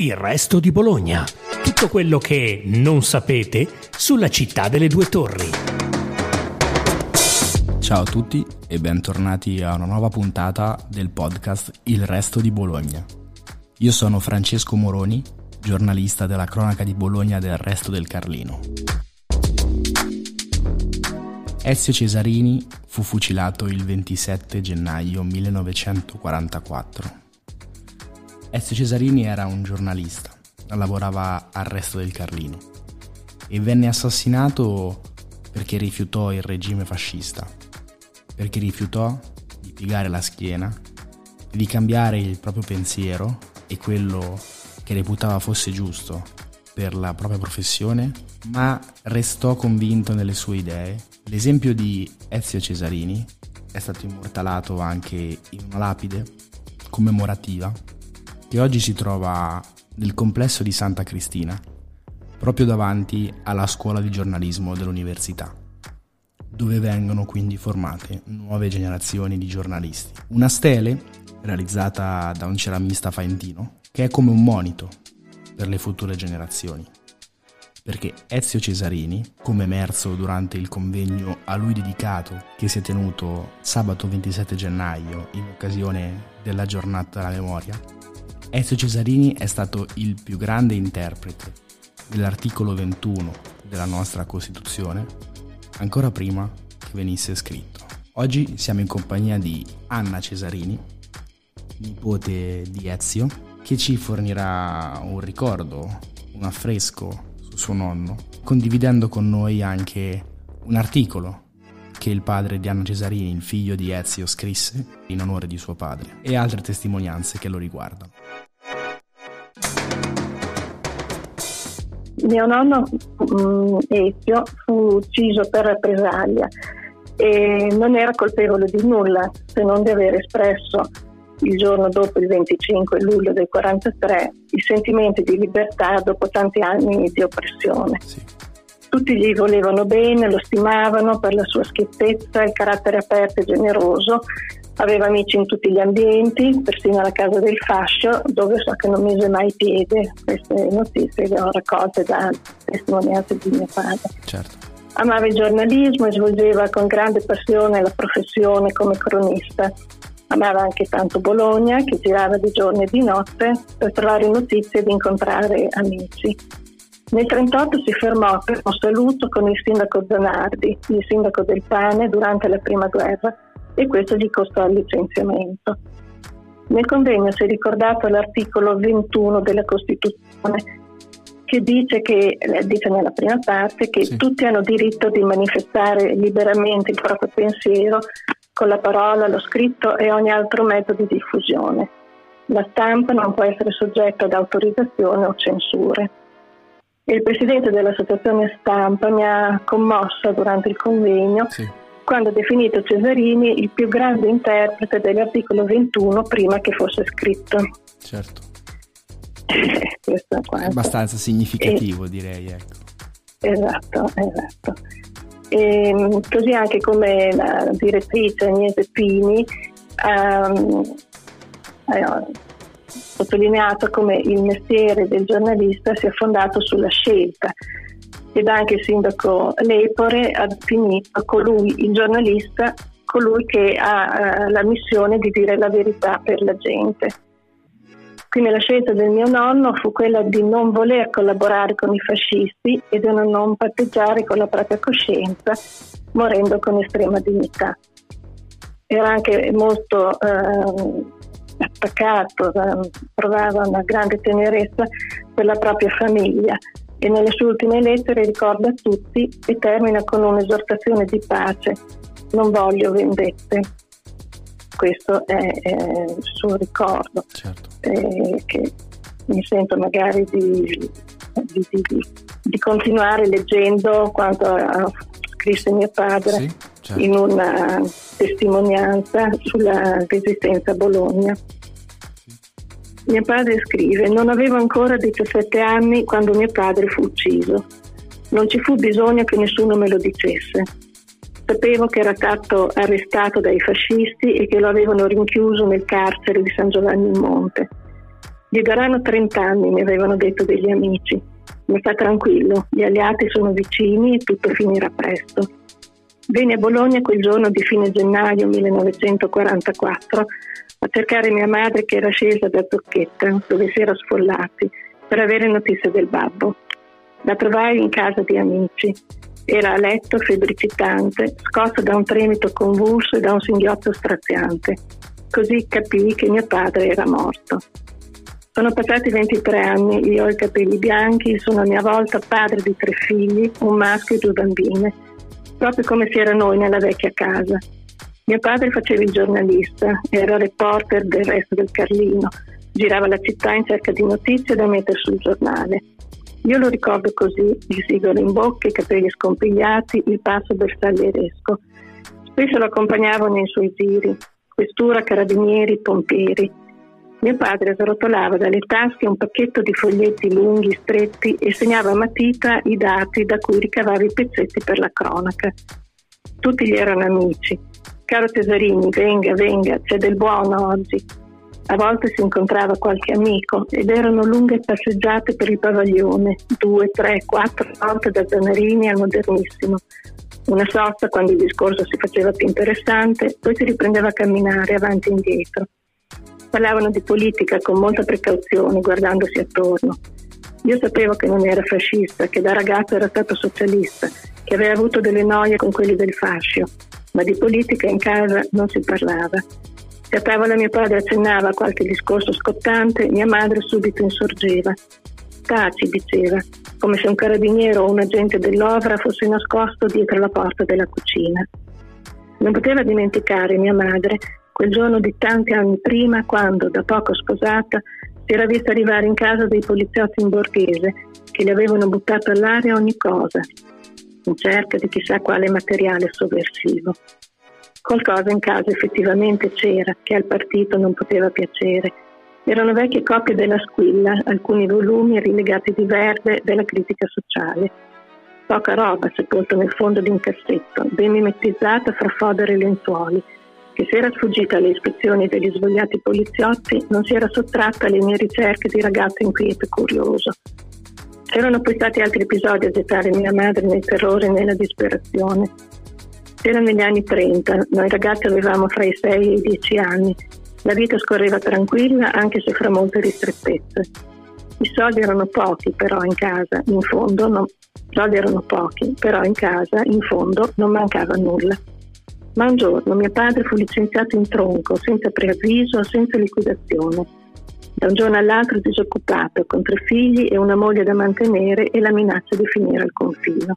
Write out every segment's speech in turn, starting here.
Il resto di Bologna. Tutto quello che non sapete sulla città delle due torri. Ciao a tutti e bentornati a una nuova puntata del podcast Il resto di Bologna. Io sono Francesco Moroni, giornalista della cronaca di Bologna del resto del Carlino. Ezio Cesarini fu fucilato il 27 gennaio 1944 Ezio Cesarini era un giornalista, lavorava al resto del Carlino e venne assassinato perché rifiutò il regime fascista, perché rifiutò di piegare la schiena, di cambiare il proprio pensiero e quello che reputava fosse giusto per la propria professione, ma restò convinto nelle sue idee. L'esempio di Ezio Cesarini è stato immortalato anche in una lapide commemorativa che oggi si trova nel complesso di Santa Cristina, proprio davanti alla scuola di giornalismo dell'università, dove vengono quindi formate nuove generazioni di giornalisti. Una stele realizzata da un ceramista faentino che è come un monito per le future generazioni. Perché Ezio Cesarini, come emerso durante il convegno a lui dedicato che si è tenuto sabato 27 gennaio in occasione della giornata della memoria, Ezio Cesarini è stato il più grande interprete dell'articolo 21 della nostra Costituzione, ancora prima che venisse scritto. Oggi siamo in compagnia di Anna Cesarini, nipote di Ezio, che ci fornirà un ricordo, un affresco su suo nonno, condividendo con noi anche un articolo che il padre di Anna Cesarini, il figlio di Ezio, scrisse in onore di suo padre e altre testimonianze che lo riguardano. Mio nonno um, Ezio fu ucciso per rappresaglia e non era colpevole di nulla se non di aver espresso il giorno dopo il 25 luglio del 43 i sentimenti di libertà dopo tanti anni di oppressione. Sì. Tutti gli volevano bene, lo stimavano per la sua schiettezza, il carattere aperto e generoso. Aveva amici in tutti gli ambienti, persino alla casa del fascio, dove so che non mise mai piede. Queste notizie le ho raccolte da testimonianze di mio padre. Certo. Amava il giornalismo e svolgeva con grande passione la professione come cronista. Amava anche tanto Bologna, che girava di giorno e di notte per trovare notizie ed incontrare amici. Nel 1938 si fermò per un saluto con il sindaco Zanardi, il sindaco del pane, durante la prima guerra e questo gli costò il licenziamento. Nel convegno si è ricordato l'articolo 21 della Costituzione che dice, che, eh, dice nella prima parte che sì. tutti hanno diritto di manifestare liberamente il proprio pensiero con la parola, lo scritto e ogni altro metodo di diffusione. La stampa non può essere soggetta ad autorizzazione o censure. Il presidente dell'associazione stampa mi ha commossa durante il convegno sì. Quando ha definito Cesarini il più grande interprete dell'articolo 21 prima che fosse scritto. Certo. È abbastanza significativo e, direi. Ecco. Esatto, esatto. E, ehm, così anche come la direttrice Agnese Pini um, ha sottolineato come il mestiere del giornalista sia fondato sulla scelta ed anche il sindaco Lepore ha definito colui, il giornalista, colui che ha uh, la missione di dire la verità per la gente. Quindi la scelta del mio nonno fu quella di non voler collaborare con i fascisti e di non patteggiare con la propria coscienza, morendo con estrema dignità. Era anche molto uh, attaccato, provava una grande tenerezza per la propria famiglia e nelle sue ultime lettere ricorda a tutti e termina con un'esortazione di pace. Non voglio vendette. Questo è, è il suo ricordo, certo. eh, che mi sento magari di, di, di, di continuare leggendo quanto scritto mio padre. Sì certo. in una testimonianza sulla resistenza a Bologna. Mio padre scrive, non avevo ancora 17 anni quando mio padre fu ucciso. Non ci fu bisogno che nessuno me lo dicesse. Sapevo che era stato arrestato dai fascisti e che lo avevano rinchiuso nel carcere di San Giovanni in Monte. Gli daranno 30 anni, mi avevano detto degli amici. Ma sta tranquillo, gli alleati sono vicini e tutto finirà presto. Venne a Bologna quel giorno di fine gennaio 1944 a cercare mia madre che era scesa da Zocchetta, dove si era sfollati, per avere notizie del babbo. La trovai in casa di amici. Era a letto, febbricitante, scossa da un tremito convulso e da un singhiozzo straziante. Così capii che mio padre era morto. Sono passati 23 anni, io ho i capelli bianchi, sono a mia volta padre di tre figli, un maschio e due bambine, proprio come si era noi nella vecchia casa. Mio padre faceva il giornalista, era reporter del resto del Carlino, girava la città in cerca di notizie da mettere sul giornale. Io lo ricordo così, il sigaro in bocca, i capelli scompigliati, il passo bersaglieresco. Spesso lo accompagnavo nei suoi giri, questura, carabinieri, pompieri. Mio padre srotolava dalle tasche un pacchetto di foglietti lunghi, stretti e segnava a matita i dati da cui ricavava i pezzetti per la cronaca. Tutti gli erano amici. Caro Tesarini, venga, venga, c'è del buono oggi. A volte si incontrava qualche amico ed erano lunghe passeggiate per il pavaglione, due, tre, quattro volte da Zanarini al Modernissimo. Una sosta quando il discorso si faceva più interessante, poi si riprendeva a camminare avanti e indietro. Parlavano di politica con molta precauzione, guardandosi attorno. Io sapevo che non era fascista, che da ragazzo era stato socialista, che aveva avuto delle noie con quelli del fascio, ma di politica in casa non si parlava. Se a tavola mio padre accennava qualche discorso scottante, mia madre subito insorgeva. Taci, diceva, come se un carabiniero o un agente dell'ovra fosse nascosto dietro la porta della cucina. Non poteva dimenticare mia madre quel giorno di tanti anni prima, quando, da poco sposata, si era vista arrivare in casa dei poliziotti in borghese che le avevano buttato all'aria ogni cosa, cerca di chissà quale materiale sovversivo. Qualcosa in casa effettivamente c'era, che al partito non poteva piacere. Erano vecchie copie della Squilla, alcuni volumi rilegati di verde della critica sociale. Poca roba sepolta nel fondo di un cassetto, ben mimetizzata fra fodere e lenzuoli, che si era sfuggita alle ispezioni degli svogliati poliziotti, non si era sottratta alle mie ricerche di ragazzo inquieto e curioso. C'erano poi stati altri episodi a gettare mia madre nel terrore e nella disperazione. Era negli anni 30, noi ragazzi avevamo fra i 6 e i 10 anni. La vita scorreva tranquilla anche se fra molte ristrettezze. I soldi erano pochi però in casa, in fondo non, soldi erano pochi, però in casa, in fondo, non mancava nulla. Ma un giorno mio padre fu licenziato in tronco, senza preavviso, senza liquidazione. Da un giorno all'altro disoccupato, con tre figli e una moglie da mantenere e la minaccia di finire al confino.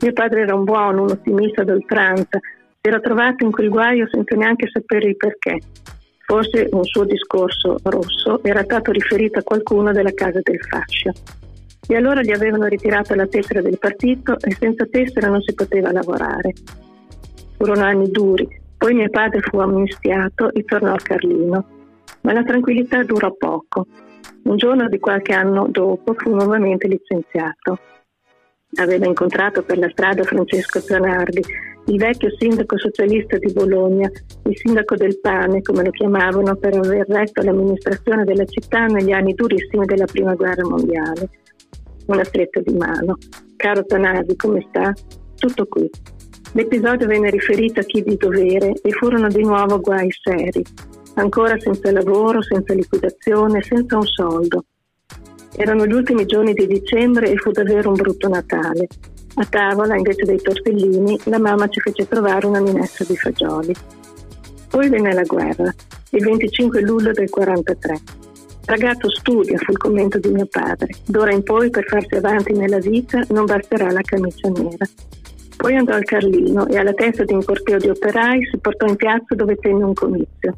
Mio padre era un buono, un ottimista d'oltranza, si era trovato in quel guaio senza neanche sapere il perché. Forse un suo discorso rosso era stato riferito a qualcuno della casa del fascio. E allora gli avevano ritirato la tessera del partito e senza tessera non si poteva lavorare. Furono anni duri, poi mio padre fu amnistiato e tornò a Carlino, ma la tranquillità durò poco. Un giorno di qualche anno dopo fu nuovamente licenziato. Aveva incontrato per la strada Francesco Zanardi, il vecchio sindaco socialista di Bologna, il sindaco del pane, come lo chiamavano, per aver retto l'amministrazione della città negli anni durissimi della Prima Guerra Mondiale. Una stretta di mano. Caro Zanardi, come sta? Tutto qui. L'episodio venne riferito a chi di dovere e furono di nuovo guai seri, ancora senza lavoro, senza liquidazione, senza un soldo. Erano gli ultimi giorni di dicembre e fu davvero un brutto Natale. A tavola, invece dei tortellini, la mamma ci fece trovare una minestra di fagioli. Poi venne la guerra, il 25 luglio del 43. Ragazzo studia, fu il commento di mio padre. D'ora in poi, per farsi avanti nella vita, non basterà la camicia nera. Poi andò al Carlino e alla testa di un corteo di operai si portò in piazza dove tenne un comizio.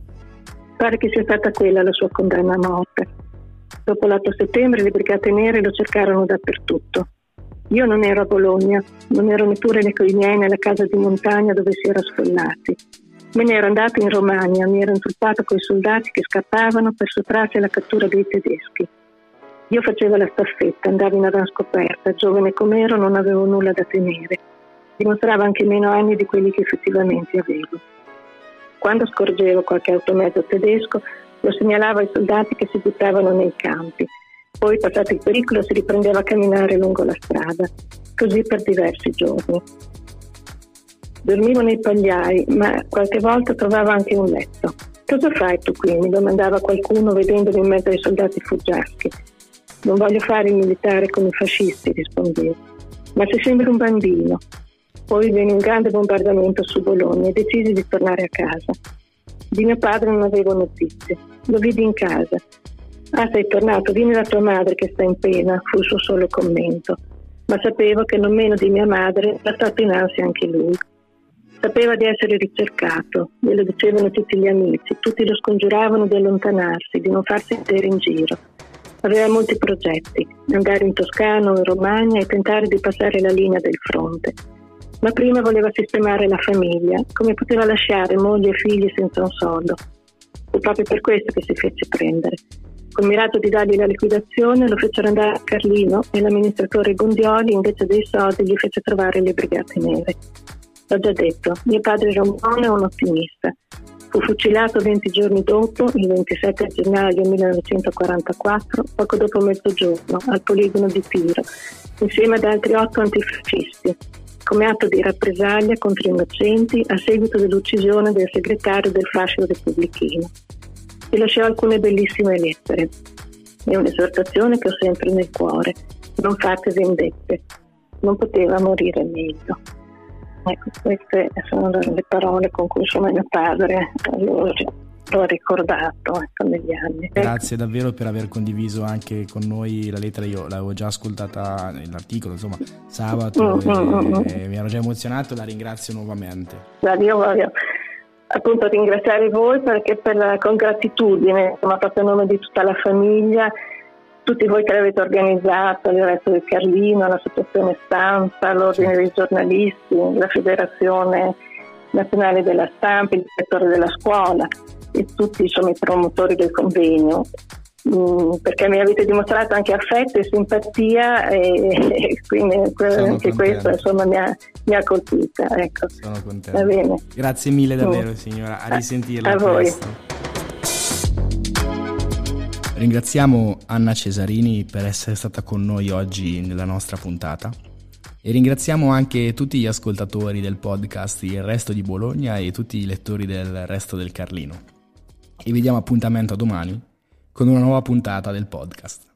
Pare che sia stata quella la sua condanna a morte. Dopo l'8 settembre le brigate nere lo cercarono dappertutto. Io non ero a Bologna, non ero neppure con i miei nella casa di montagna dove si era sfollati. Me ne ero andato in Romagna, mi ero con i soldati che scappavano per sottrarsi alla cattura dei tedeschi. Io facevo la staffetta, andavo in avanscoperta, giovane com'ero non avevo nulla da tenere dimostrava anche meno anni di quelli che effettivamente avevo. Quando scorgevo qualche automezzo tedesco, lo segnalava ai soldati che si buttavano nei campi. Poi, passato il pericolo, si riprendeva a camminare lungo la strada, così per diversi giorni. Dormivo nei pagliai, ma qualche volta trovava anche un letto. Cosa fai tu qui? mi domandava qualcuno vedendolo in mezzo ai soldati fuggiaschi. Non voglio fare il militare come i fascisti, rispondevo. Ma se sembri un bambino. Poi venne un grande bombardamento su Bologna e decisi di tornare a casa. Di mio padre non avevo notizie. Lo vidi in casa. Ah, sei tornato, vieni da tua madre che sta in pena, fu il suo solo commento. Ma sapevo che non meno di mia madre era stato in ansia anche lui. Sapeva di essere ricercato, glielo dicevano tutti gli amici, tutti lo scongiuravano di allontanarsi, di non farsi vedere in giro. Aveva molti progetti, andare in Toscana o in Romagna e tentare di passare la linea del fronte. Ma prima voleva sistemare la famiglia, come poteva lasciare moglie e figli senza un soldo. Fu proprio per questo che si fece prendere. Col mirato di dargli la liquidazione lo fecero andare a Carlino e l'amministratore Gondioli invece dei soldi gli fece trovare le brigate nere. L'ho già detto, mio padre era un buono e un ottimista. Fu fucilato 20 giorni dopo, il 27 gennaio 1944, poco dopo mezzogiorno, al poligono di Piro, insieme ad altri otto antifascisti, come atto di rappresaglia contro gli innocenti a seguito dell'uccisione del segretario del fascio repubblichino. Ti lasciò alcune bellissime lettere. È un'esortazione che ho sempre nel cuore. Non fate vendette. Non poteva morire meglio. Ecco, queste sono le parole con cui insomma, mio padre lo, lo ha ricordato ecco, negli anni. Grazie davvero per aver condiviso anche con noi la lettera, io l'avevo già ascoltata nell'articolo, insomma, sabato, mm, e, mm, mm. e mi ero già emozionato, la ringrazio nuovamente. Io voglio appunto ringraziare voi perché per la, con gratitudine, insomma, proprio a nome di tutta la famiglia tutti voi che l'avete organizzato, il resto del Carlino, l'associazione stampa, l'ordine dei giornalisti, la federazione nazionale della stampa, il direttore della scuola e tutti insomma, i promotori del convegno. Mm, perché mi avete dimostrato anche affetto e simpatia e, e quindi anche questo insomma, mi, ha, mi ha colpita. Ecco. Sono contento. Grazie mille davvero mm. signora, a risentirla. A, a voi. Ringraziamo Anna Cesarini per essere stata con noi oggi nella nostra puntata e ringraziamo anche tutti gli ascoltatori del podcast Il Resto di Bologna e tutti i lettori del Resto del Carlino. E vi diamo appuntamento domani con una nuova puntata del podcast.